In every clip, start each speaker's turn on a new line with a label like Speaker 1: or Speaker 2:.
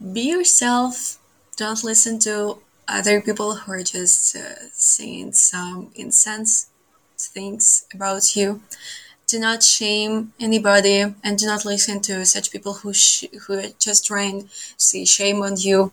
Speaker 1: be yourself. Don't listen to other people who are just uh, saying some insense things about you. Do not shame anybody and do not listen to such people who, sh- who are just trying to say shame on you.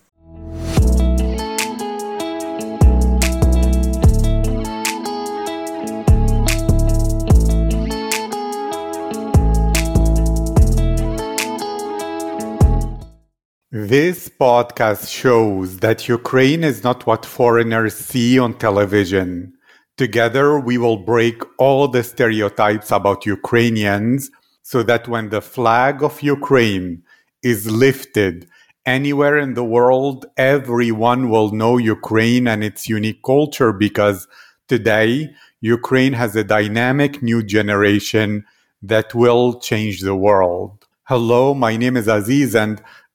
Speaker 2: This podcast shows that Ukraine is not what foreigners see on television. Together, we will break all the stereotypes about Ukrainians so that when the flag of Ukraine is lifted anywhere in the world, everyone will know Ukraine and its unique culture because today, Ukraine has a dynamic new generation that will change the world. Hello, my name is Aziz and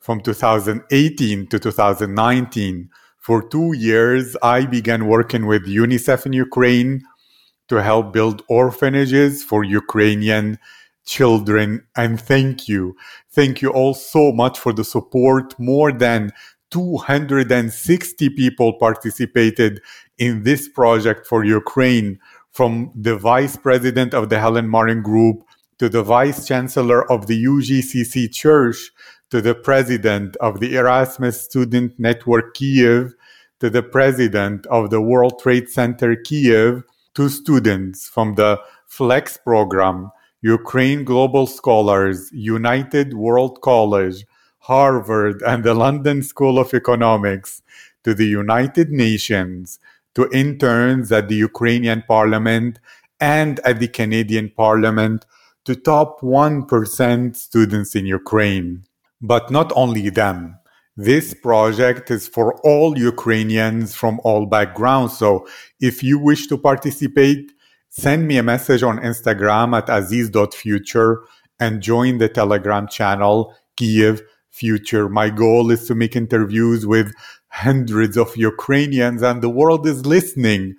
Speaker 2: from 2018 to 2019, for two years, I began working with UNICEF in Ukraine to help build orphanages for Ukrainian children. And thank you. Thank you all so much for the support. More than 260 people participated in this project for Ukraine, from the vice president of the Helen Martin Group to the vice chancellor of the UGCC Church to the president of the Erasmus Student Network Kiev to the president of the World Trade Center Kiev, to students from the FLEX program, Ukraine Global Scholars, United World College, Harvard, and the London School of Economics, to the United Nations, to interns at the Ukrainian Parliament and at the Canadian Parliament, to top 1% students in Ukraine. But not only them. This project is for all Ukrainians from all backgrounds. So if you wish to participate, send me a message on Instagram at aziz.future and join the Telegram channel Kiev Future. My goal is to make interviews with hundreds of Ukrainians and the world is listening.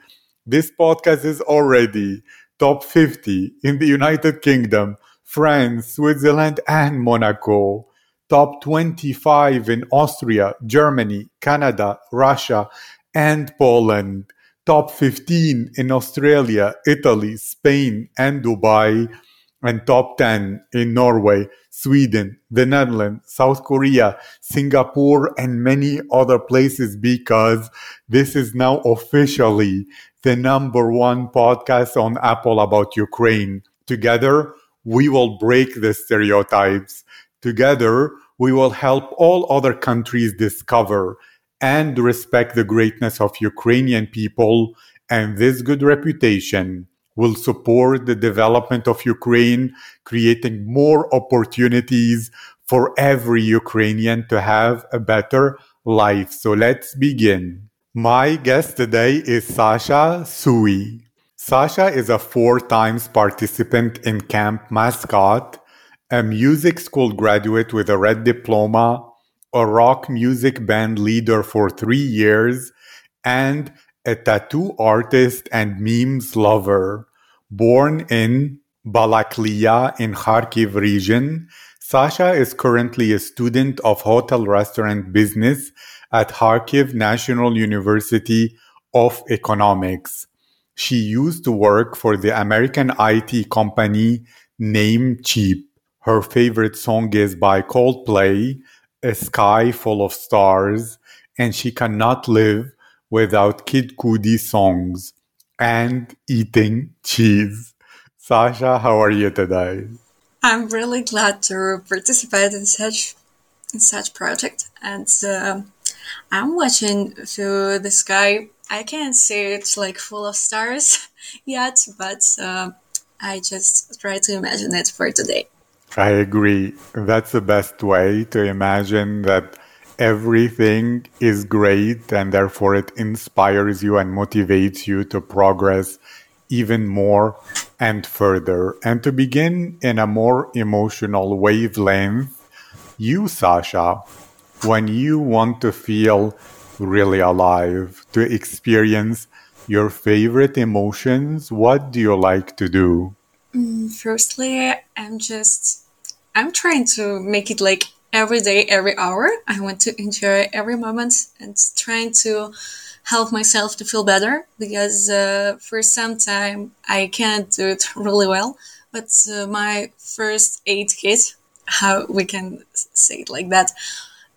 Speaker 2: This podcast is already top 50 in the United Kingdom, France, Switzerland, and Monaco top 25 in Austria, Germany, Canada, Russia, and Poland, top 15 in Australia, Italy, Spain, and Dubai, and top 10 in Norway, Sweden, the Netherlands, South Korea, Singapore, and many other places because this is now officially the number one podcast on Apple about Ukraine. Together, we will break the stereotypes Together, we will help all other countries discover and respect the greatness of Ukrainian people, and this good reputation will support the development of Ukraine, creating more opportunities for every Ukrainian to have a better life. So let's begin. My guest today is Sasha Sui. Sasha is a four times participant in Camp Mascot a music school graduate with a red diploma, a rock music band leader for three years, and a tattoo artist and memes lover. Born in Balaklia in Kharkiv region, Sasha is currently a student of hotel restaurant business at Kharkiv National University of Economics. She used to work for the American IT company Namecheap. Her favorite song is by Coldplay, A Sky Full of Stars, and she cannot live without Kid Cudi songs and eating cheese. Sasha, how are you today?
Speaker 1: I'm really glad to participate in such in such project, and uh, I'm watching through the sky. I can't see it's like full of stars yet, but uh, I just try to imagine it for today.
Speaker 2: I agree. That's the best way to imagine that everything is great and therefore it inspires you and motivates you to progress even more and further. And to begin in a more emotional wavelength, you, Sasha, when you want to feel really alive, to experience your favorite emotions, what do you like to do?
Speaker 1: Mm, firstly, I'm just I'm trying to make it like every day, every hour. I want to enjoy every moment and trying to help myself to feel better because uh, for some time I can't do it really well. But uh, my first aid kit, how we can say it like that,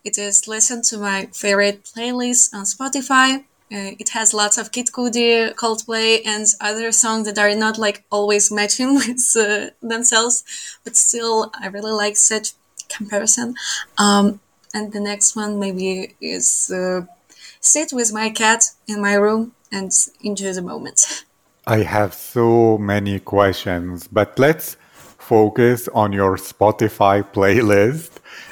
Speaker 1: it is listen to my favorite playlist on Spotify. Uh, it has lots of Kid Cudi, Coldplay, and other songs that are not like always matching with uh, themselves, but still I really like such comparison. Um, and the next one maybe is uh, sit with my cat in my room and enjoy the moment.
Speaker 2: I have so many questions, but let's focus on your Spotify playlist,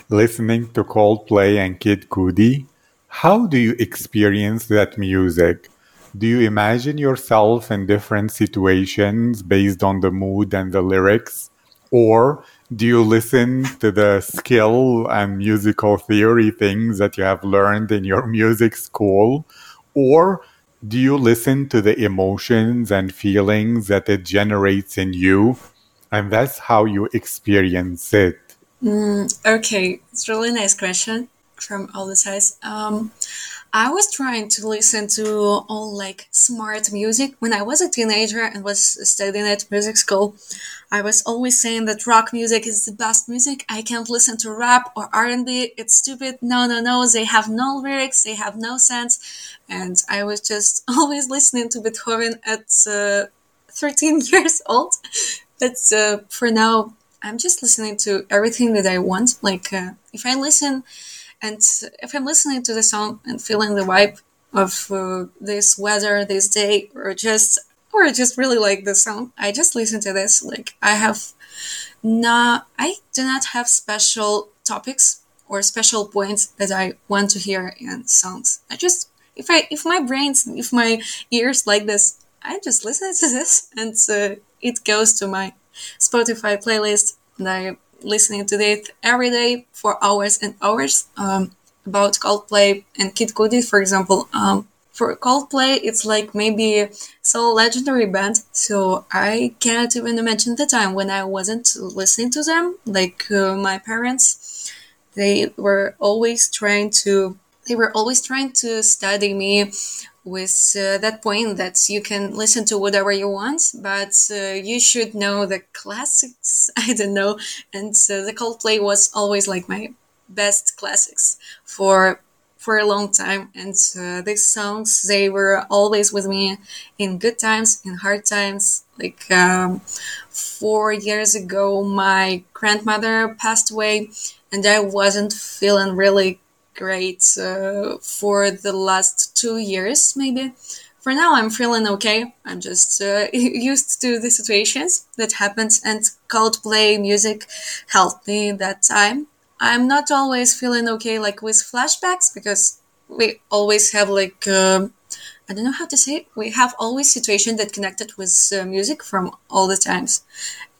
Speaker 2: listening to Coldplay and Kid Cudi. How do you experience that music? Do you imagine yourself in different situations based on the mood and the lyrics? Or do you listen to the skill and musical theory things that you have learned in your music school? Or do you listen to the emotions and feelings that it generates in you? And that's how you experience it.
Speaker 1: Mm, okay, it's really nice question from all the sides. Um, I was trying to listen to all like smart music when I was a teenager and was studying at music school. I was always saying that rock music is the best music. I can't listen to rap or R&B. It's stupid. No, no, no. They have no lyrics. They have no sense. And I was just always listening to Beethoven at uh, 13 years old. But uh, for now, I'm just listening to everything that I want. Like uh, if I listen and if I'm listening to the song and feeling the vibe of uh, this weather, this day, or just or just really like the song, I just listen to this. Like I have not, I do not have special topics or special points that I want to hear in songs. I just if I if my brains if my ears like this, I just listen to this and uh, it goes to my Spotify playlist and I listening to it every day for hours and hours. Um, about Coldplay and Kid Cudi, for example. Um, for Coldplay, it's like maybe so legendary band, so I can't even imagine the time when I wasn't listening to them. Like uh, my parents, they were always trying to they were always trying to study me with uh, that point that you can listen to whatever you want, but uh, you should know the classics. I don't know, and uh, the Coldplay was always like my best classics for for a long time. And uh, these songs they were always with me in good times, in hard times. Like um, four years ago, my grandmother passed away, and I wasn't feeling really great uh, for the last two years, maybe. For now, I'm feeling okay. I'm just uh, used to the situations that happened, and Coldplay music helped me that time. I'm not always feeling okay, like with flashbacks, because we always have like uh, I don't know how to say it. We have always situation that connected with uh, music from all the times,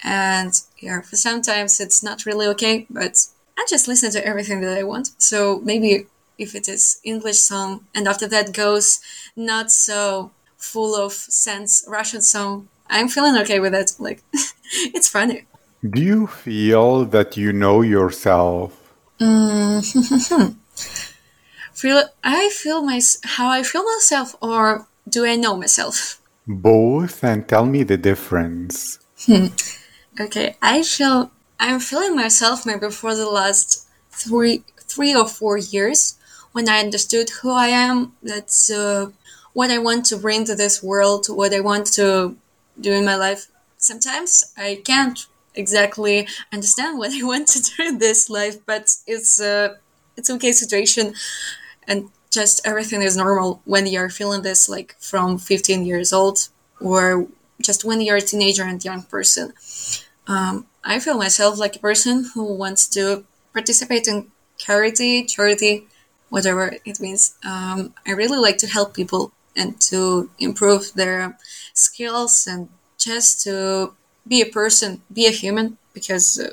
Speaker 1: and yeah, for sometimes it's not really okay, but I just listen to everything that I want. So maybe if it is English song and after that goes not so full of sense Russian song, I'm feeling okay with it. Like it's funny.
Speaker 2: Do you feel that you know yourself?
Speaker 1: Mm, feel I feel my how I feel myself, or do I know myself?
Speaker 2: Both, and tell me the difference.
Speaker 1: okay, I feel I'm feeling myself maybe for the last three three or four years when I understood who I am. That's uh, what I want to bring to this world, what I want to do in my life. Sometimes I can't exactly understand what I want to do in this life, but it's a it's okay situation, and just everything is normal when you're feeling this like from 15 years old or just when you're a teenager and young person. Um, I feel myself like a person who wants to participate in charity, charity, whatever it means. Um, I really like to help people and to improve their skills and just to be a person, be a human, because uh,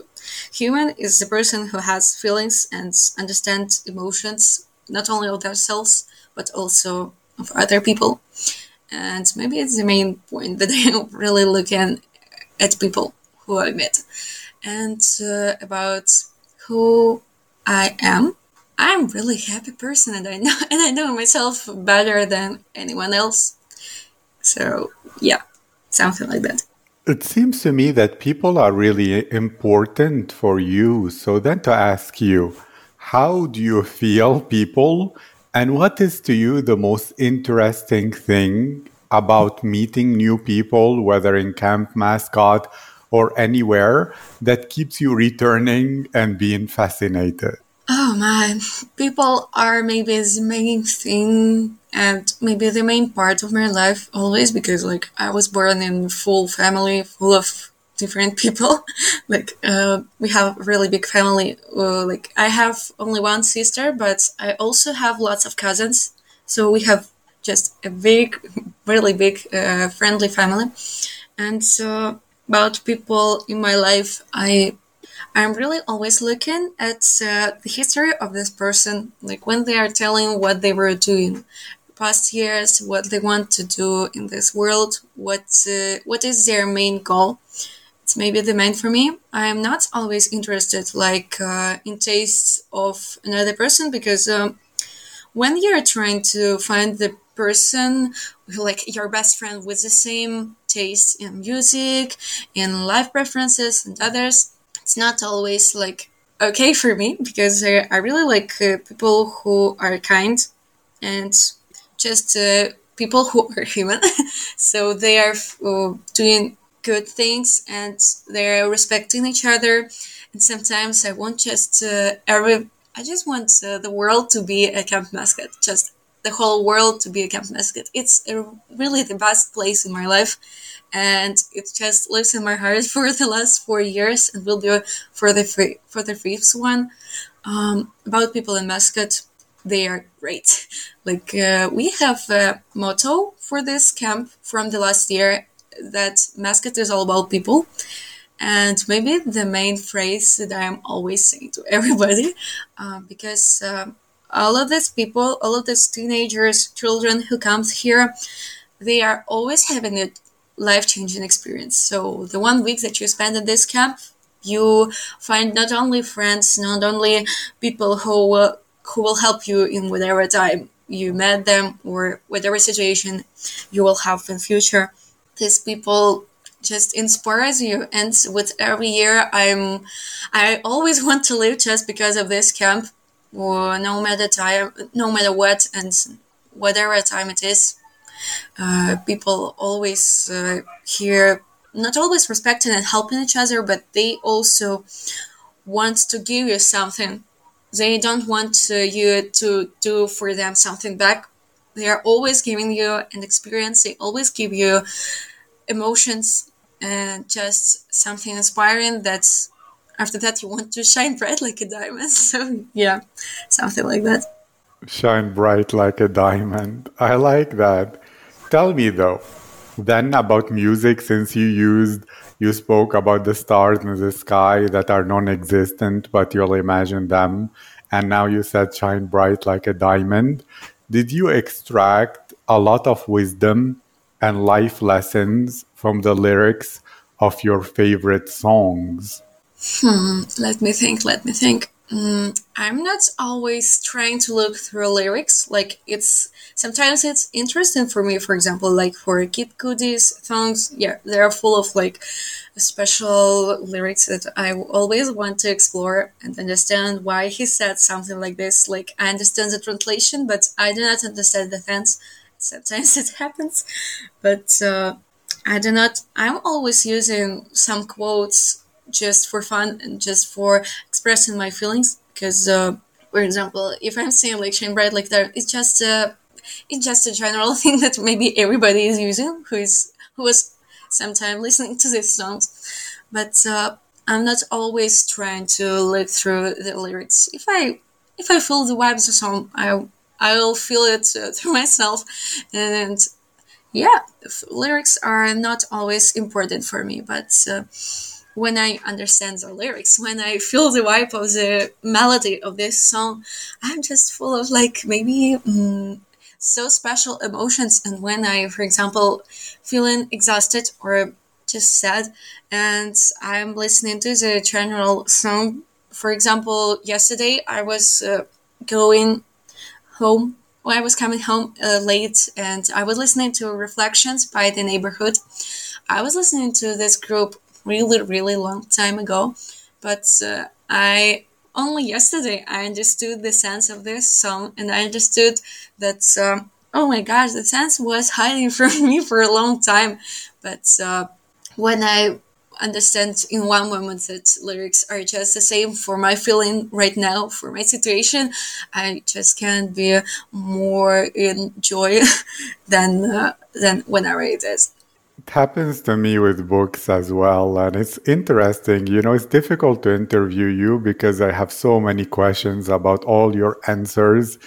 Speaker 1: human is the person who has feelings and understands emotions, not only of themselves, but also of other people. And maybe it's the main point that I'm really looking at people who I met. And uh, about who I am, I'm really happy person and I know and I know myself better than anyone else. So yeah, something like that.
Speaker 2: It seems to me that people are really important for you. So then to ask you, how do you feel people and what is to you the most interesting thing about meeting new people, whether in Camp Mascot or anywhere, that keeps you returning and being fascinated?
Speaker 1: Oh man, people are maybe the main thing and maybe the main part of my life always because like I was born in a full family full of different people. like uh, we have a really big family. Uh, like I have only one sister, but I also have lots of cousins. So we have just a big, really big, uh, friendly family. And so about people in my life, I I'm really always looking at uh, the history of this person, like when they are telling what they were doing past years, what they want to do in this world, what uh, what is their main goal. It's maybe the main for me. I am not always interested like uh, in tastes of another person because um, when you're trying to find the person who like your best friend with the same taste in music, in life preferences, and others it's not always like okay for me because I, really like uh, people who are kind and just uh, people who are human. so they are uh, doing good things and they're respecting each other. And sometimes I want just uh, every, I just want uh, the world to be a camp mascot, just the whole world to be a camp mascot. It's really the best place in my life and it just lives in my heart for the last four years and will be for the free, for the fifth one. Um, about people in Mascot, they are great. Like uh, we have a motto for this camp from the last year that Mascot is all about people. And maybe the main phrase that I'm always saying to everybody, uh, because uh, all of these people, all of these teenagers, children who comes here, they are always having a life changing experience. So the one week that you spend in this camp, you find not only friends, not only people who will, who will help you in whatever time you met them or whatever situation you will have in future. These people just inspires you and with every year i'm i always want to live just because of this camp or no matter time no matter what and whatever time it is uh, people always uh, here not always respecting and helping each other, but they also want to give you something. They don't want uh, you to do for them something back. They are always giving you an experience. They always give you emotions and just something inspiring that's after that you want to shine bright like a diamond. So yeah, something like that.
Speaker 2: Shine bright like a diamond. I like that. Tell me though, then about music, since you used, you spoke about the stars in the sky that are non existent, but you'll imagine them. And now you said shine bright like a diamond. Did you extract a lot of wisdom and life lessons from the lyrics of your favorite songs?
Speaker 1: Hmm, let me think, let me think. Mm, I'm not always trying to look through lyrics. Like it's sometimes it's interesting for me. For example, like for Kid Cudi's songs, yeah, they are full of like special lyrics that I always want to explore and understand why he said something like this. Like I understand the translation, but I do not understand the sense. Sometimes it happens, but uh, I do not. I'm always using some quotes just for fun and just for expressing my feelings. Because uh, for example if i'm saying like shine bright like that it's just uh, it's just a general thing that maybe everybody is using who is who was sometime listening to these songs. But uh, i'm not always trying to look through the lyrics. If i if I feel the vibes of song, I I'll feel it uh, through myself, and yeah, lyrics are not always important for me, but uh, when I understand the lyrics, when I feel the vibe of the melody of this song, I'm just full of like maybe mm, so special emotions. And when I, for example, feeling exhausted or just sad, and I'm listening to the general song, for example, yesterday I was uh, going home I was coming home uh, late and I was listening to Reflections by the Neighbourhood. I was listening to this group really, really long time ago, but uh, I only yesterday I understood the sense of this song and I understood that. Um, oh my gosh, the sense was hiding from me for a long time, but uh, when I understand in one moment that lyrics are just the same for my feeling right now for my situation i just can't be more in joy than uh, than when i read this
Speaker 2: it happens to me with books as well and it's interesting. You know it's difficult to interview you because i have so many questions about all your answers.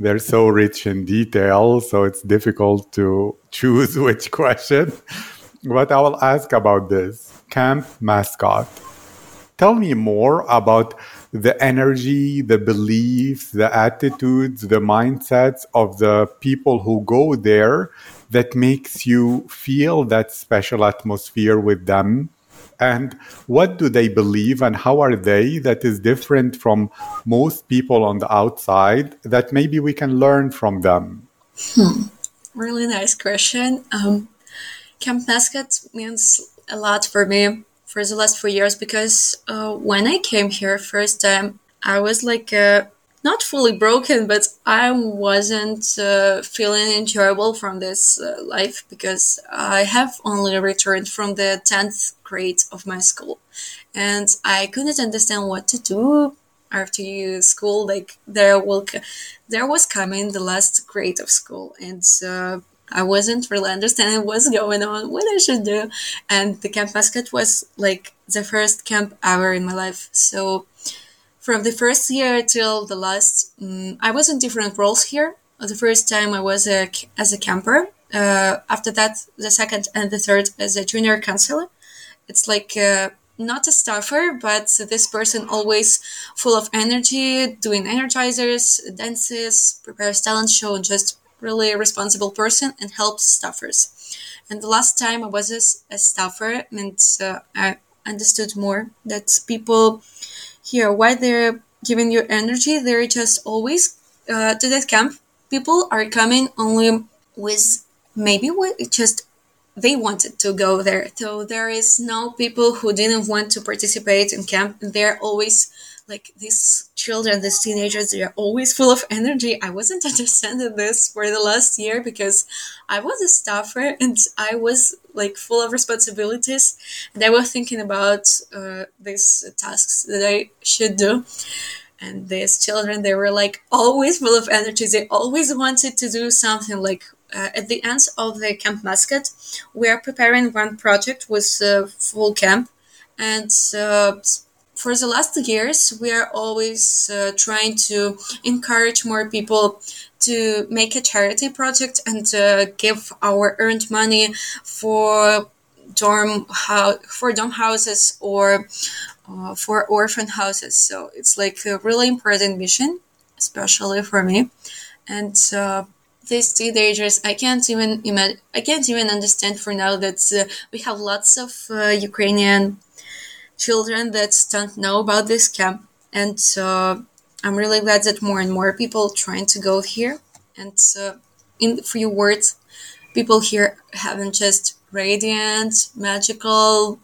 Speaker 2: They're so rich in detail so it's difficult to choose which question. But i will ask about this camp mascot. Tell me more about the energy, the beliefs, the attitudes, the mindsets of the people who go there that makes you feel that special atmosphere with them? And what do they believe and how are they that is different from most people on the outside that maybe we can learn from them?
Speaker 1: Hmm. really nice question. Um, camp mascot means a lot for me for the last four years because uh, when I came here first time, I was like uh, not fully broken, but I wasn't uh, feeling enjoyable from this uh, life because I have only returned from the tenth grade of my school, and I couldn't understand what to do after school. Like there will, there was coming the last grade of school, and uh, I wasn't really understanding what's going on, what I should do. And the camp mascot was like the first camp ever in my life. So from the first year till the last, um, I was in different roles here. The first time I was a, as a camper. Uh, after that, the second and the third as a junior counselor. It's like uh, not a staffer, but this person always full of energy, doing energizers, dances, prepares talent show, and just really a responsible person and helps staffers. And the last time I was a, a staffer, and uh, I understood more that people here, why they're giving you energy, they're just always uh, to that camp. People are coming only with maybe just they wanted to go there. So there is no people who didn't want to participate in camp. They're always like these children, these teenagers, they are always full of energy. I wasn't understanding this for the last year because I was a staffer and I was like full of responsibilities and I was thinking about uh, these tasks that I should do. And these children, they were like always full of energy. They always wanted to do something like uh, at the end of the camp mascot, we are preparing one project with uh, full camp, and uh, for the last years, we are always uh, trying to encourage more people to make a charity project and uh, give our earned money for dorm ho- for dorm houses or uh, for orphan houses. So it's like a really important mission, especially for me. And uh, these teenagers, I can't even imagine. I can't even understand for now that uh, we have lots of uh, Ukrainian children that don't know about this camp. And uh, I'm really glad that more and more people trying to go here. And uh, in few words, people here haven't just radiant, magical.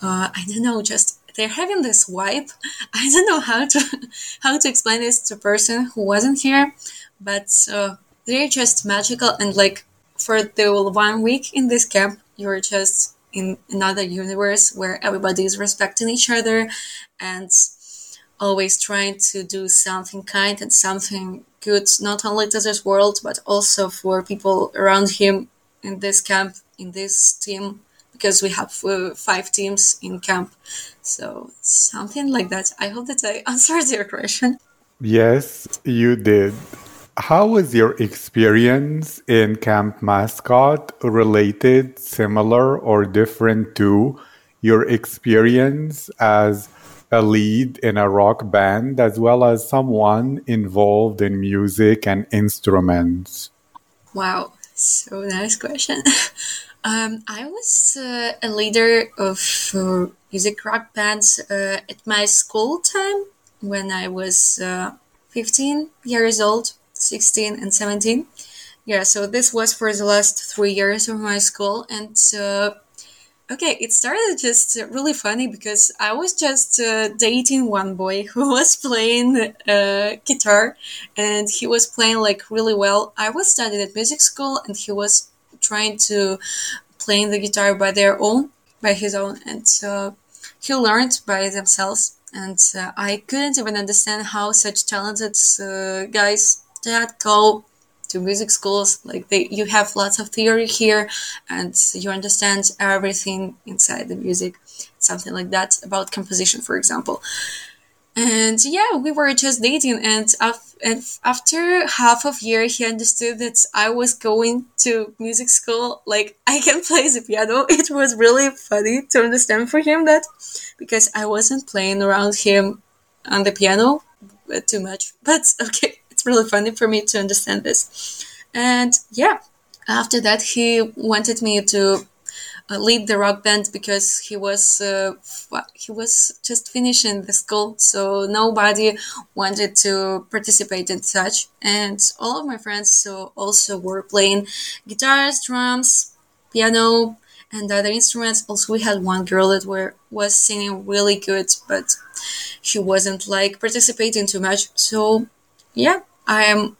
Speaker 1: Uh, I don't know, just they're having this vibe. I don't know how to how to explain this to a person who wasn't here, but uh, they're just magical and like for the one week in this camp, you're just in another universe where everybody is respecting each other and always trying to do something kind and something good, not only to this world, but also for people around him in this camp, in this team, because we have uh, five teams in camp. So something like that. I hope that I answered your question.
Speaker 2: Yes, you did. How was your experience in Camp Mascot related, similar, or different to your experience as a lead in a rock band, as well as someone involved in music and instruments?
Speaker 1: Wow, so nice question. um, I was uh, a leader of uh, music rock bands uh, at my school time when I was uh, 15 years old, 16 and 17. Yeah, so this was for the last three years of my school, and uh, okay, it started just really funny because I was just uh, dating one boy who was playing uh, guitar, and he was playing like really well. I was studying at music school, and he was trying to playing the guitar by their own, by his own, and so he learned by themselves and uh, I couldn't even understand how such talented uh, guys that go to music schools. Like they you have lots of theory here and you understand everything inside the music something like that about composition for example. And yeah we were just dating and, af- and after half of year he understood that i was going to music school. Like i can play the piano. It was really funny to understand for him that because i wasn't playing around him on the piano uh, too much. But okay it's really funny for me to understand this and yeah after that he wanted me to uh, lead the rock band because he was uh, he was just finishing the school, so nobody wanted to participate in such. And all of my friends so also were playing guitars, drums, piano, and other instruments. Also, we had one girl that were was singing really good, but she wasn't like participating too much. So yeah, I am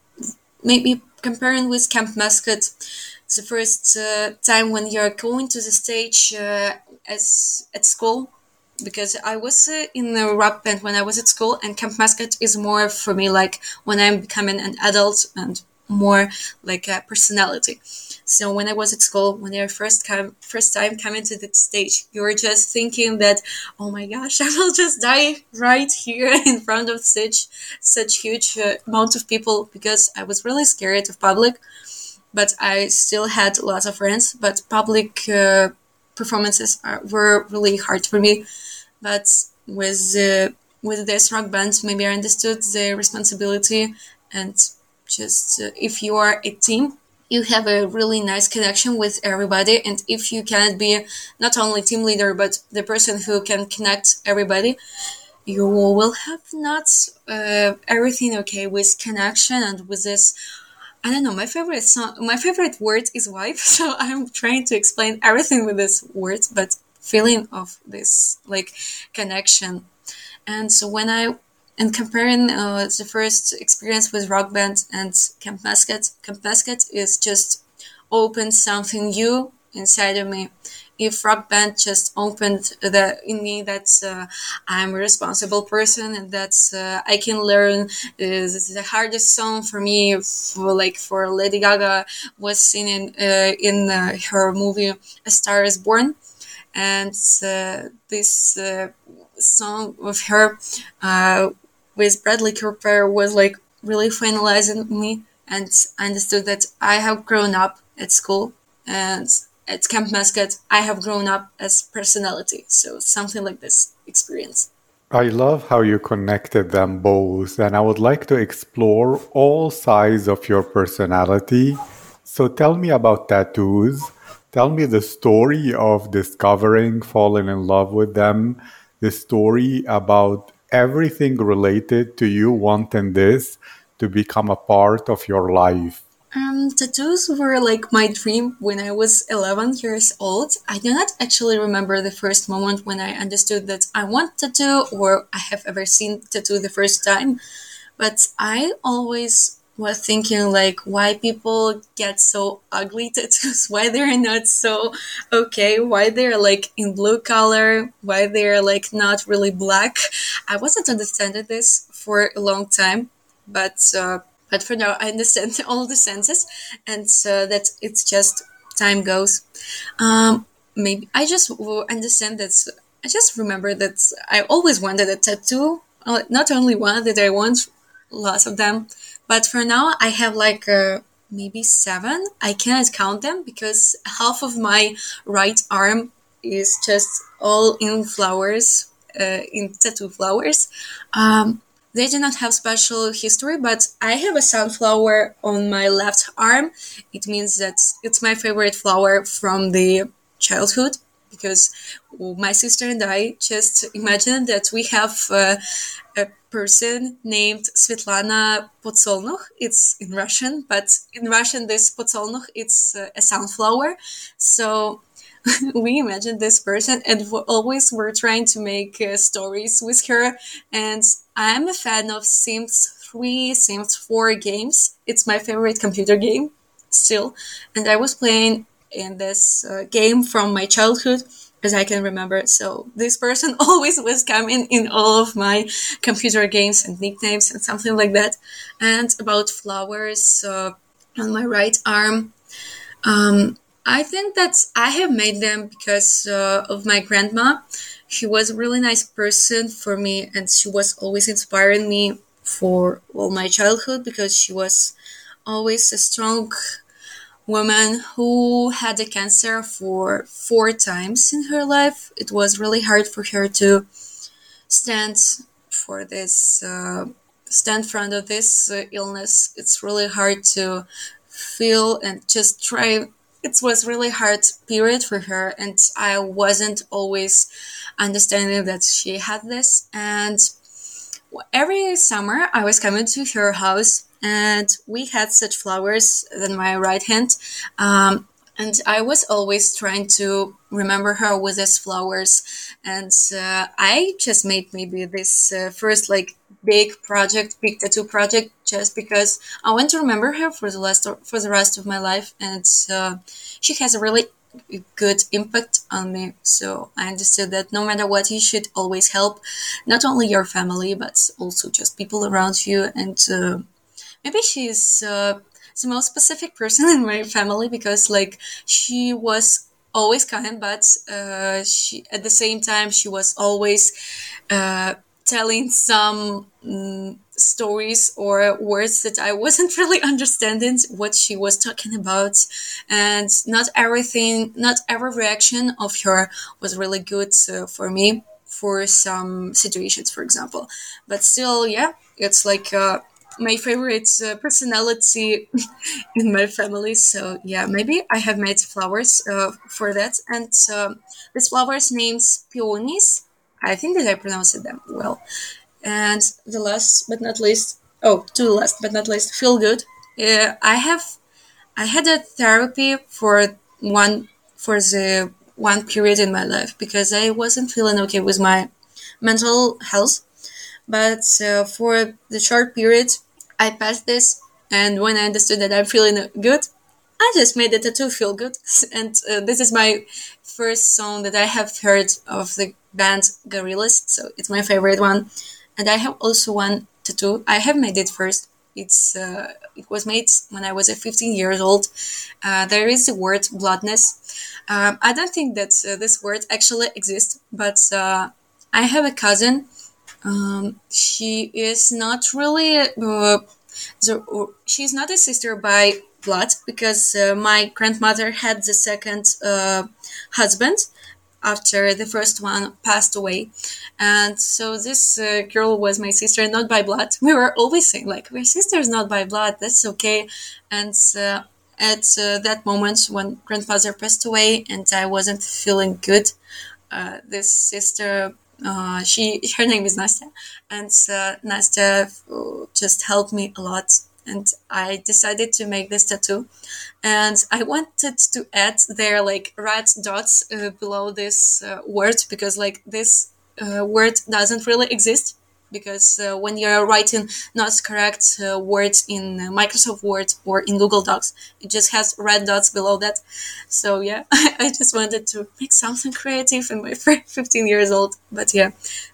Speaker 1: maybe comparing with Camp Mascot the first uh, time when you're going to the stage uh, as at school because I was uh, in a rock band when I was at school, and Camp Mascot is more for me like when I'm becoming an adult and more like a personality. So when I was at school, when I first come, first time coming to the stage, you were just thinking that, oh my gosh, I will just die right here in front of such such huge uh, amount of people because I was really scared of public but I still had lots of friends. But public uh, performances are, were really hard for me. But with uh, with this rock band, maybe I understood the responsibility and just uh, if you are a team, you have a really nice connection with everybody. And if you can be not only team leader but the person who can connect everybody, you will have not uh, everything okay with connection and with this I don't know. My favorite song, my favorite word is wife. So I'm trying to explain everything with this word, but feeling of this like connection. And so when I and comparing uh, the first experience with rock band and Camp Mascot, Camp Mascot is just open something new inside of me. If rock band just opened the in me that's uh, i'm a responsible person and that's uh, i can learn uh, the hardest song for me for like for lady gaga was singing uh, in uh, her movie a star is born. And uh, this song of her with bradley cooper was like really finalizing me and i understood that i have grown up at school and at Camp Mascot, I have grown up as personality. So something like this experience.
Speaker 2: I love how you connected them both, and I would like to explore all sides of your personality. So tell me about tattoos. Tell me the story of discovering, falling in love with them, the story about everything related to you wanting this to become a part of your life.
Speaker 1: Um, tattoos were like my dream when I was 11 years old. I do not actually remember the first moment when I understood that I want tattoo or I have ever seen tattoo the first time. But I always was thinking like why people get so ugly tattoos, why they're not so okay, why they're like in blue color, why they're like not really black. I wasn't understanding this for a long time, but uh, but for now, I understand all the senses, and so that it's just time goes. Um, maybe I just understand that. I just remember that I always wanted a tattoo. Uh, not only one that I want lots of them. But for now, I have like uh, maybe seven. I cannot count them because half of my right arm is just all in flowers, uh, in tattoo flowers. Um, they do not have special history, but I have a sunflower on my left arm. It means that it's my favorite flower from the childhood because my sister and I just imagined that we have uh, a person named Svetlana Podsolnukh. It's in Russian, but in Russian, this Podsolnukh, it's uh, a sunflower. So we imagined this person and always were trying to make uh, stories with her. And I'm a fan of Sims 3, Sims 4 games. It's my favorite computer game still. And I was playing in this uh, game from my childhood as I can remember. So this person always was coming in all of my computer games and nicknames and something like that. And about flowers uh, on my right arm, um, I think that I have made them because uh, of my grandma. She was a really nice person for me, and she was always inspiring me for all my childhood because she was always a strong woman who had the cancer for four times in her life. It was really hard for her to stand for this, uh, stand front of this uh, illness. It's really hard to feel and just try. It was really hard period for her, and I wasn't always understanding that she had this. And every summer, I was coming to her house and we had such flowers in my right hand. Um, and I was always trying to remember her with these flowers. And uh, I just made maybe this uh, first like big project, big tattoo project, just because I want to remember her for the last for the rest of my life. And uh, she has a really good impact on me. So I understood that no matter what, you should always help not only your family but also just people around you and uh, maybe she's uh, the most specific person in my family because like she was always kind but uh, she at the same time she was always uh, telling some um, stories or words that I wasn't really understanding what she was talking about. And not everything not every reaction of her was really good uh, for me for some situations for example. But still yeah it's like uh, my favorite uh, personality in my family. So yeah, maybe I have made flowers uh, for that. And uh, this flowers names peonies. I think that I pronounced them well. And the last but not least, oh, the last but not least, feel good. Uh, I have, I had a therapy for one for the one period in my life because I wasn't feeling okay with my mental health. But uh, for the short period, I passed this, and when I understood that I'm feeling good, I just made the tattoo feel good. And uh, this is my first song that I have heard of the band Gorillaz, so it's my favorite one. And I have also one tattoo. I have made it first. It's uh, it was made when I was 15 years old. Uh, there is the word bloodness. Um, I don't think that uh, this word actually exists, but uh, I have a cousin um, she is not really uh, so she's not a sister by blood because uh, my grandmother had the second uh, husband after the first one passed away. And so this uh, girl was my sister not by blood. We were always saying like we're sisters not by blood. That's okay. And uh, at uh, that moment when grandfather passed away and i wasn't feeling good uh, this sister uh, she her name is Nastya, and uh, Nastya just helped me a lot. And I decided to make this tattoo, and I wanted to add there like red dots uh, below this uh, word because like this uh, word doesn't really exist because uh, when you're writing not correct uh, words in Microsoft Word or in Google Docs, it just has red dots below that. So yeah, I just wanted to make something creative in my 15 years old. But yeah,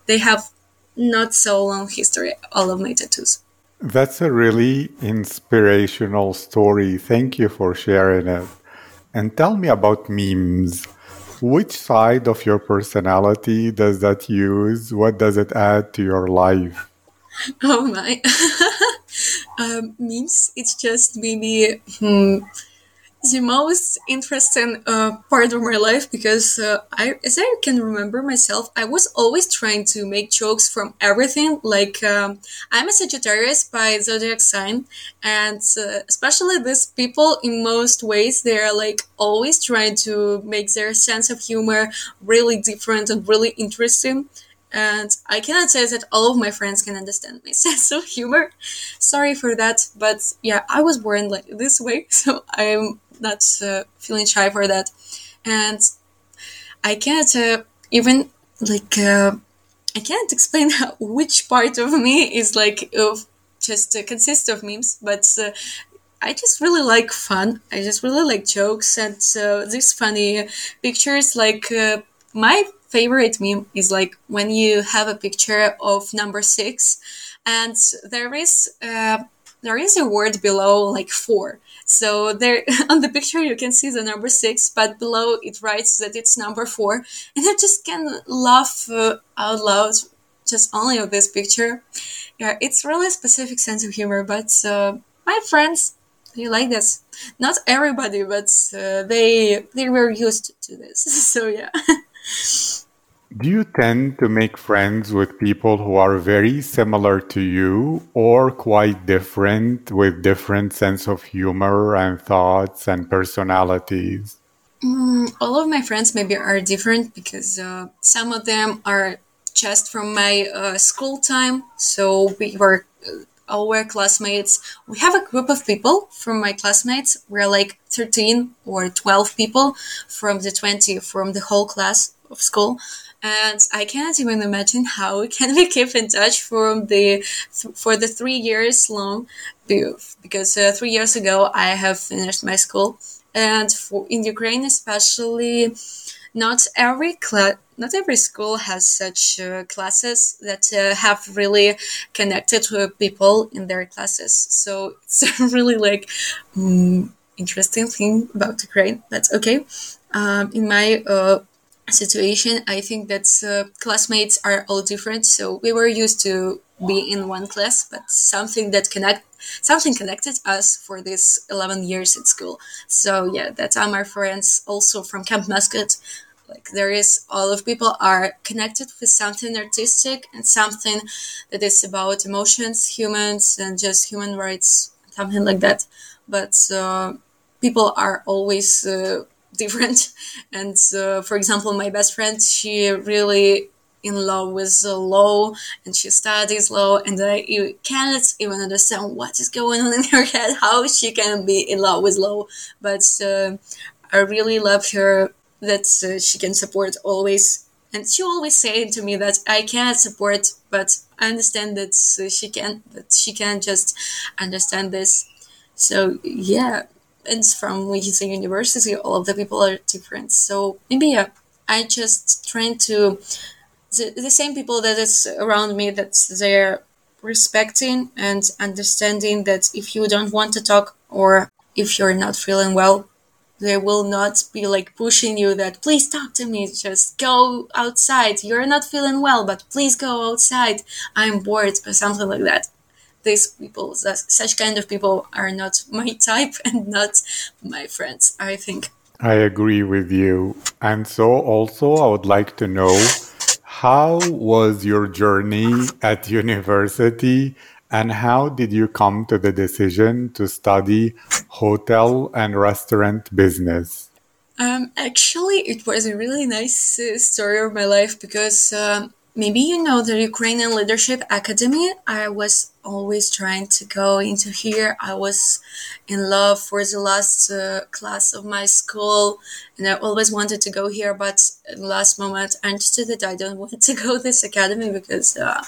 Speaker 1: they have not so long history, all of my tattoos.
Speaker 2: That's a really inspirational story. Thank you for sharing it. And tell me about memes. Which side of your personality does that use? What does it add to your life?
Speaker 1: Oh my. um, memes. It's just maybe hmm, the most interesting uh, part of my life because uh, I, as I can remember myself, I was always trying to make jokes from everything. Like um, I'm a Sagittarius by zodiac sign, and uh, especially these people, in most ways, they're like always trying to make their sense of humor really different and really interesting and I cannot say that all of my friends can understand my sense of humor. Sorry for that, but yeah, I was born like this way, so I'm not uh, feeling shy for that, and I can't uh, even like uh, I can't explain how, which part of me is like of just uh, consists of memes, but. Uh, I just really like fun. I just really like jokes and uh, these funny pictures. Like my favorite meme is like when you have a picture of number six and there is there is a word below like four so there on the picture you can see the number six but below it writes that it's number four. And i just can laugh uh, out loud just only of this picture. Yeah it's really a specific sense of humor but uh, my friends they like this. Not everybody but uh, they they were used to this. So yeah
Speaker 2: Do you tend to make friends with people who are very similar to you or quite different with different sense of humor and thoughts and personalities?
Speaker 1: Mm, all of my friends maybe are different because uh, some of them are just from my uh, school time. So we were uh, all were classmates. We have a group of people from my classmates. We're like 13 or 12 people from the 20 from the whole class of school and I cannot even imagine how can we keep in touch from the for the three years long because uh, three years ago I have finished my school. And for in Ukraine especially not every class not every school has such uh, classes that uh, have really connected with people in their classes. So it's really like um, interesting thing about Ukraine that's okay. Um, in my uh, situation i think that uh, classmates are all different. So we were used to be in one class but something that connect something connected us for these 11 years at school. So yeah that's are my friends also from Camp Mascot like there is all of people are connected with something artistic and something that is about emotions humans and just human rights something like that. But uh, people are always uh, different. And uh, for example, my best friend, she really in love with the law and she studies law and I you cannot even understand what is going on in her head, how she can be in love with law. But uh, I really love her that uh, she can support always. And she always saying to me that I cannot support, but I understand that uh, she can, that she can just understand this. So yeah, from Wichita University, all of the people are different. So maybe yeah, I just trying to the, the same people that is around me that they're respecting and understanding that if you don't want to talk or if you're not feeling well, they will not be like pushing you that please talk to me just go outside. You're not feeling well but please go outside. I'm bored or something like that these people, such kind of people are not my type and not my friends, I think.
Speaker 2: I agree with you. And so also I would like to know how was your journey at university and how did you come to the decision to study hotel and restaurant business?
Speaker 1: Um, actually, it was a really nice uh, story of my life because um, maybe you know the Ukrainian Leadership Academy. I was always trying to go into here. I was in love for the last uh, class of my school, and I always wanted to go here. But last moment, I understood that I don't want to go this academy because uh,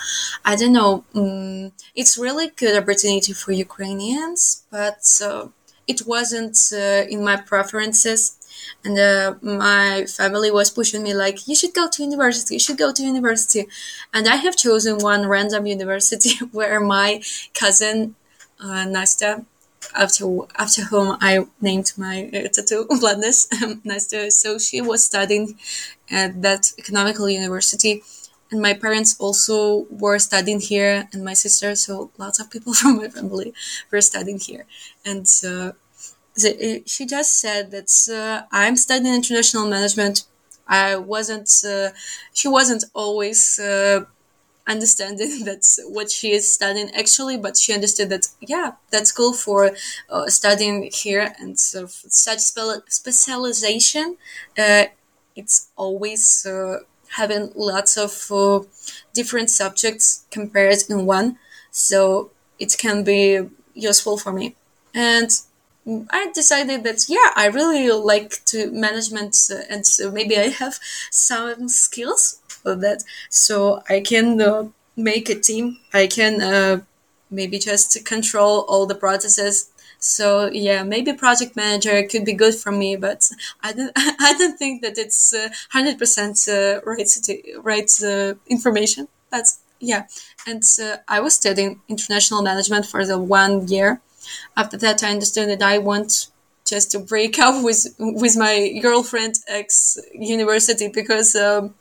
Speaker 1: I don't know. Um, it's really good opportunity for Ukrainians, but uh, it wasn't uh, in my preferences and uh, my family was pushing me like you should go to university you should go to university. And i have chosen one random university where my cousin uh, after after whom I named my uh, tattoo Vladness um, Nastya. So she was studying at that economical university, and my parents also were studying here and my sister so lots of people from my family were studying here. And uh, the, she just said that uh, i'm studying international management. I wasn't uh, she wasn't always uh, understanding that's what she is studying actually but she understood that yeah that's cool for uh, studying here. And such spe- specialization uh, it's always uh, having lots of different subjects compared in one. So it can be useful for me. And I decided that yeah, I really like to management, uh, and so maybe I have some skills for that, so I can uh, make a team. I can uh, maybe just control all the processes. So yeah, maybe project manager could be good for me, but I don't. I don't think that it's uh, hundred uh, percent right right uh, information. But yeah, and uh, I was studying international management for the one year after that, I understood that I want just to break up with with my girlfriend ex university because um,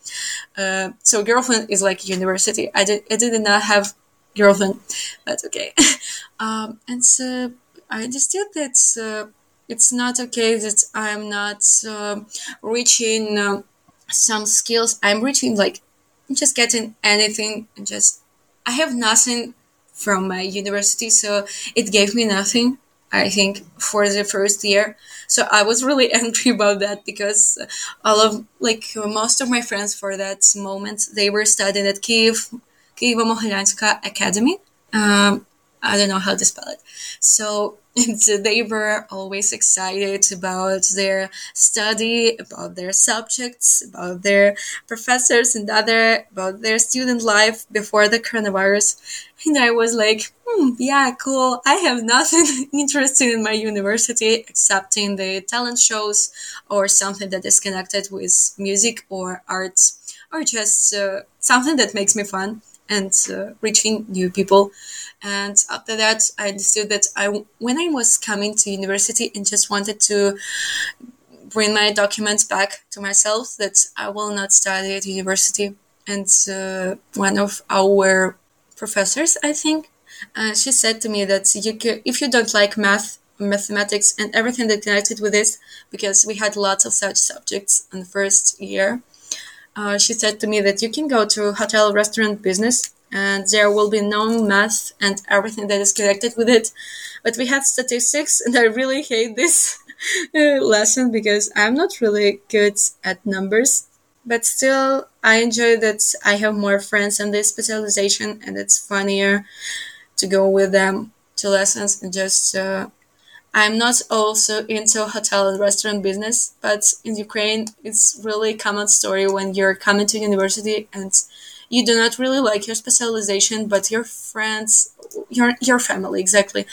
Speaker 1: uh, so girlfriend is like university. I did I did not have girlfriend, but okay. um, and so I understood that uh, it's not okay that I'm not uh, reaching uh, some skills. I'm reaching like just getting anything and just I have nothing from my university, so it gave me nothing. I think for the first year. So I was really angry about that because all of like most of my friends for that moment they were studying at Kiev Kyiva Mogilянska Academy. Um, I don't know how to spell it. So they were always excited about their study, about their subjects, about their professors and other, about their student life before the coronavirus. And I was like, hmm, yeah, cool. I have nothing interesting in my university except in the talent shows or something that is connected with music or arts or just uh, something that makes me fun and uh, reaching new people. And after that, I understood that I, when I was coming to university and just wanted to bring my documents back to myself, that I will not study at university. And uh, one of our professors, I think, uh, she said to me that you if you don't like math, mathematics, and everything that connected with this, because we had lots of such subjects in the first year, uh, she said to me that you can go to hotel restaurant business and there will be no math and everything that is connected with it. But we had statistics, and I really hate this lesson because I'm not really good at numbers. But still, I enjoy that I have more friends in this specialization, and it's funnier to go with them to lessons and just. Uh, I'm not also into hotel and restaurant business, but in Ukraine, it's really common story when you're coming to university and you do not really like your specialization, but your friends, your your family exactly,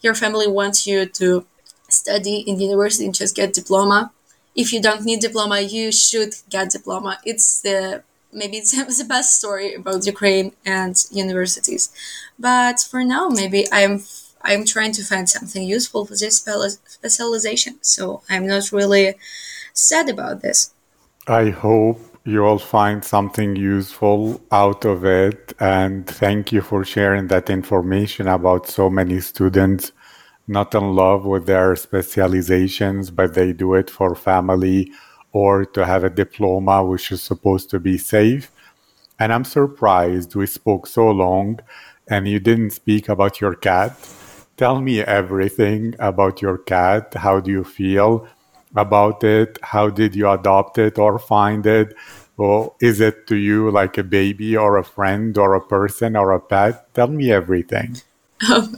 Speaker 1: your family wants you to study in university and just get diploma. If you don't need diploma, you should get diploma. It's the maybe it's, the best story about Ukraine and universities. But for now, maybe I'm I'm trying to find something useful for this specialization. So I'm not really sad about this.
Speaker 2: I hope you'll find something useful out of it. And thank you for sharing that information about so many students not in love with their specializations, but they do it for family or to have a diploma, which is supposed to be safe. And I'm surprised we spoke so long and you didn't speak about your cat. Tell me everything about your cat. How do you feel? about it? How did you adopt it or find it? Or is it to you like a baby or a friend or a person or a pet? Tell me everything.
Speaker 1: Um,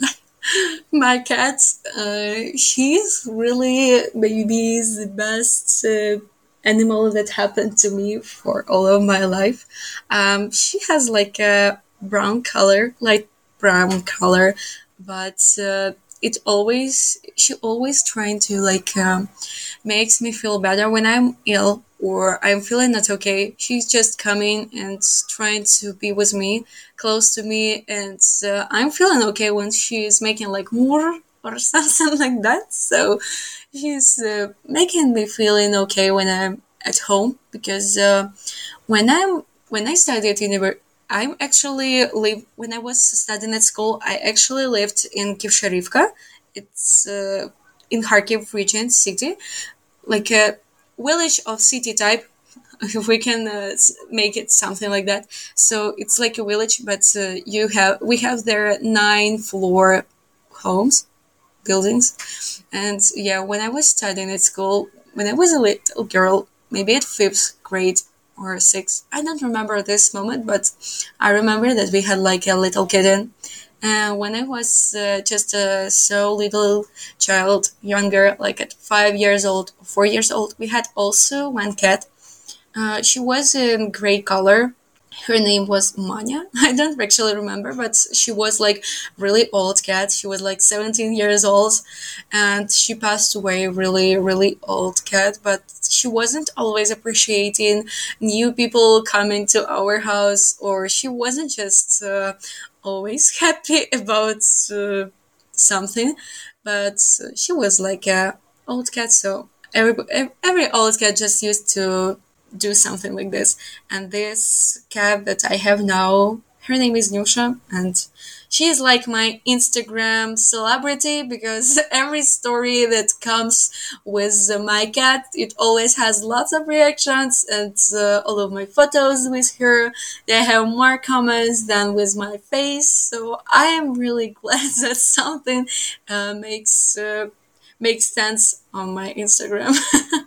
Speaker 1: my cat, uh, she's really maybe the best uh, animal that happened to me for all of my life. Um, she has like a brown color, light brown color, but uh, it always she always trying to like um, makes me feel better when i'm ill or i'm feeling not okay. She's just coming and trying to be with me close to me and uh, i'm feeling okay when she's making like more or something like that. So she's uh, making me feeling okay when i'm at home because uh, when i'm when I studied university, I'm actually live when I was studying at school. I actually lived in Kivsharivka. It's uh, in Kharkiv region city, like a village of city type. If we can uh, make it something like that, so it's like a village, but uh, you have we have there nine floor homes, buildings, and yeah, when I was studying at school, when I was a little girl, maybe at fifth grade, or six. I don't remember this moment, but I remember that we had like a little kitten. And when I was uh, just a so little child, younger, like at five years old, four years old, we had also one cat. Uh, she was in gray color her name was Manya. I don't actually remember, but she was like really old cat. She was like 17 years old and she passed away really, really old cat, but she wasn't always appreciating new people coming to our house or she wasn't just uh, always happy about uh, something, but she was like a old cat. So every, every old cat just used to do something like this. And this cat that I have now, her name is Nusha, and she is like my Instagram celebrity because every story that comes with my cat, it always has lots of reactions, and uh, all of my photos with her, they have more comments than with my face. So I am really glad that something uh, makes. Uh, makes sense on my Instagram.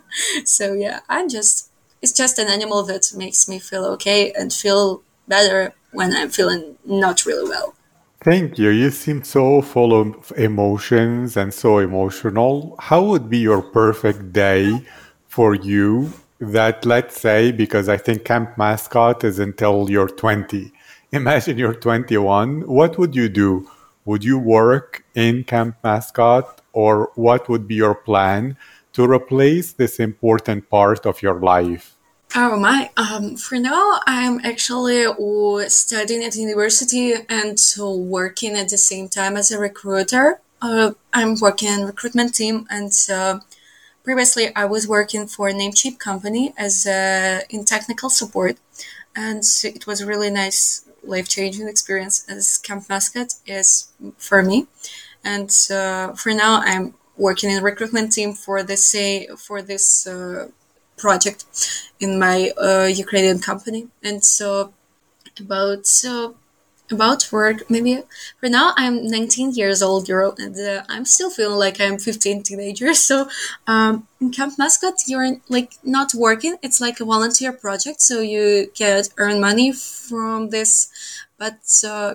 Speaker 1: so yeah, I'm just it's just an animal that makes me feel okay and feel better when I'm feeling not really well.
Speaker 2: Thank you. You seem so full of emotions and so emotional. How would be your perfect day for you that, let's say, because I think Camp Mascot is until you're 20. Imagine you're 21. What would you do? Would you work in Camp Mascot or what would be your plan to replace this important part of your life?
Speaker 1: Oh my! Um, for now, I'm actually studying at university and working at the same time as a recruiter. Uh, I'm working in recruitment team, and uh, previously I was working for a Namecheap company as uh, in technical support, and it was a really nice life changing experience as camp mascot is for me. And uh, for now, I'm working in recruitment team for the say for this project in my uh, Ukrainian company. And so about so about work, maybe for now I'm 19 years old girl and uh, I'm still feeling like I'm 15 teenager. So um, in Camp Mascot, you're like not working. It's like a volunteer project, so you can earn money from this, but uh,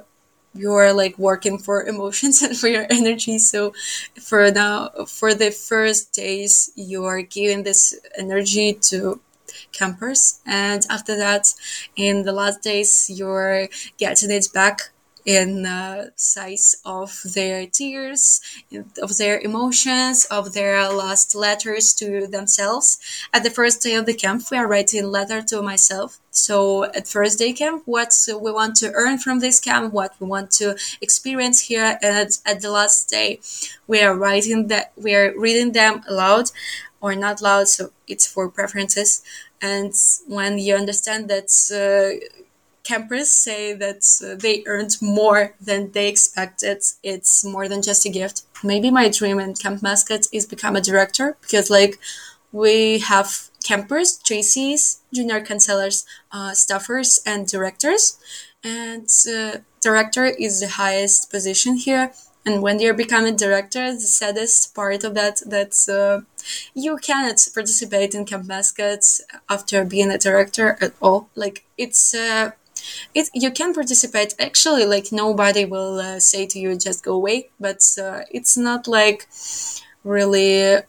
Speaker 1: you're like working for emotions and for your energy. So for now for the first days you're giving this energy to campers. And after that in the last days you're getting it back in the size of their tears, of their emotions, of their last letters to themselves. At the first day of the camp, we are writing a letter to myself. So at first day camp, what we want to earn from this camp, what we want to experience here, and at the last day, we are writing that we are reading them aloud or not loud. So it's for preferences. And when you understand that uh, campers say that uh, they earned more than they expected. It's more than just a gift. Maybe my dream in Camp Mascot is become a director because like we have campers, JCs, junior counselors, uh, staffers, and directors. And uh, director is the highest position here. And when you're becoming director, the saddest part of that that uh, you cannot participate in Camp Mascot after being a director at all. Like it's uh, it you can participate. Actually like nobody will uh, say to you just go away. But uh, it's not like really uh,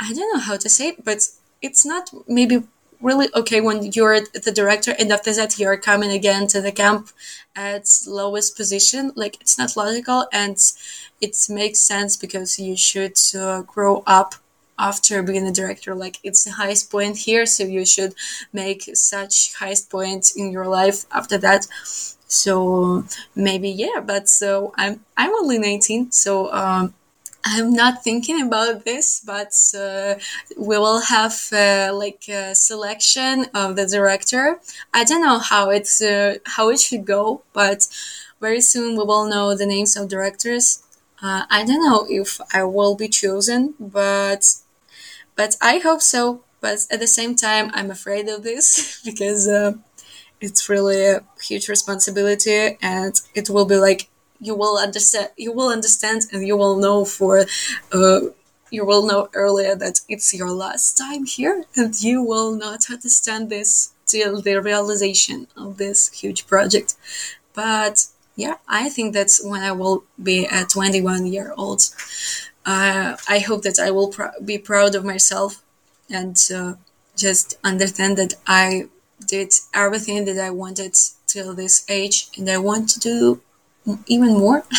Speaker 1: i don't know how to say it but it's not maybe really okay when you're the director and after that you're coming again to the camp at lowest position. Like it's not logical and it makes sense because you should uh, grow up after being a director like it's the highest point here so you should make such highest point in your life after that so maybe yeah but so i'm i'm only 19 so um I'm not thinking about this, but uh, we will have uh, like a selection of the director. I don't know how it's uh, how it should go, but very soon we will know the names of directors. Uh, I don't know if I will be chosen, but but I hope so. But at the same time, I'm afraid of this because uh, it's really a huge responsibility, and it will be like you will understand you will understand and you will know for uh, you will know earlier that it's your last time here and you will not understand this till the realization of this huge project but yeah i think that's when i will be a 21 year old uh, i hope that i will pr- be proud of myself and uh, just understand that i did everything that i wanted till this age and i want to do even more.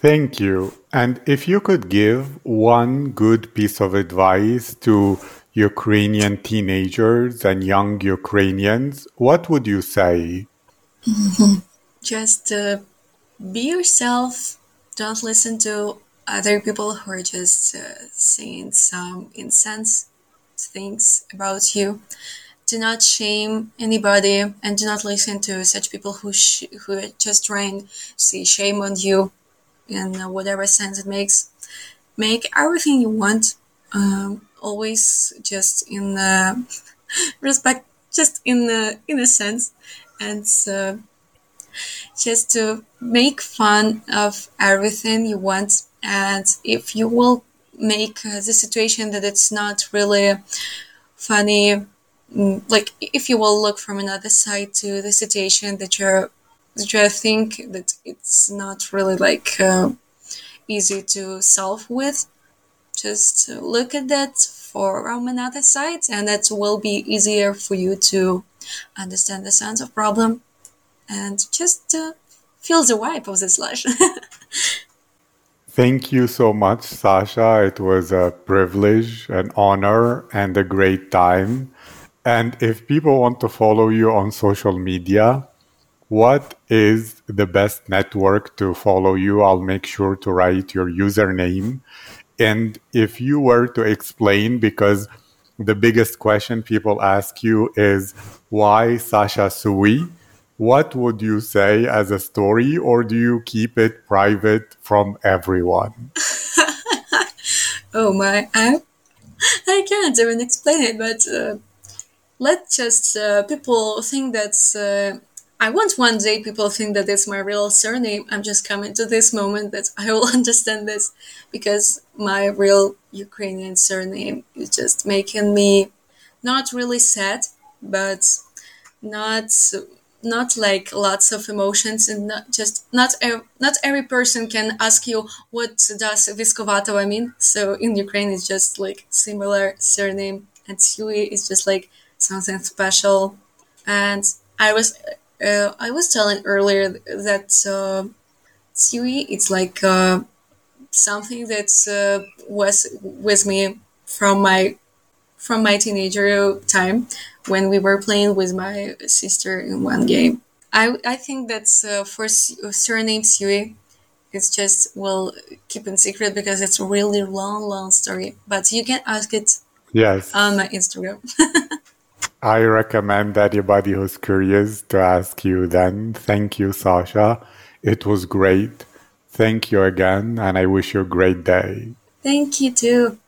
Speaker 2: Thank you. And if you could give one good piece of advice to Ukrainian teenagers and young Ukrainians, what would you say?
Speaker 1: Just uh, be yourself. Don't listen to other people who are just uh, saying some insense things about you. Do not shame anybody and do not listen to such people who sh- who are just trying to see shame on you in whatever sense it makes. Make everything you want um, always just in uh, respect just in the in a sense. And uh, just to make fun of everything you want. And if you will make uh, the situation that it's not really funny Mm, like if you will look from another side to the situation that you're that you think that it's not really like uh, easy to solve with just look at that from another side and that will be easier for you to understand the sense of problem and just uh, feel the vibe of the slash
Speaker 2: Thank you so much, Sasha. It was a privilege, an honor, and a great time. And if people want to follow you on social media, what is the best network to follow you? I'll make sure to write your username. And if you were to explain, because the biggest question people ask you is why Sasha Sui? What would you say as a story, or do you keep it private from everyone?
Speaker 1: oh my, I, I can't even explain it, but uh, let just uh, people think that's uh, I want one day people think that it's my real surname. I'm just coming to this moment that I will understand this because my real Ukrainian surname is just making me not really sad, but not not like lots of emotions and not just not not every person can ask you what does Viskovatova mean. So in Ukraine it's just like similar surname and Sui is just like something special. And I was uh, I was telling earlier that uh, Sui it's like uh, something that uh, was with me from my from my teenager time when we were playing with my sister in one game. I, I think that's uh, for surname Sui. It's just we'll keep in secret because it's a really long, long story. But you can ask it
Speaker 2: yes
Speaker 1: on my Instagram.
Speaker 2: I recommend that anybody who's curious to ask you then. Thank you, Sasha. It was great. Thank you again, and I wish you a great day.
Speaker 1: Thank you too.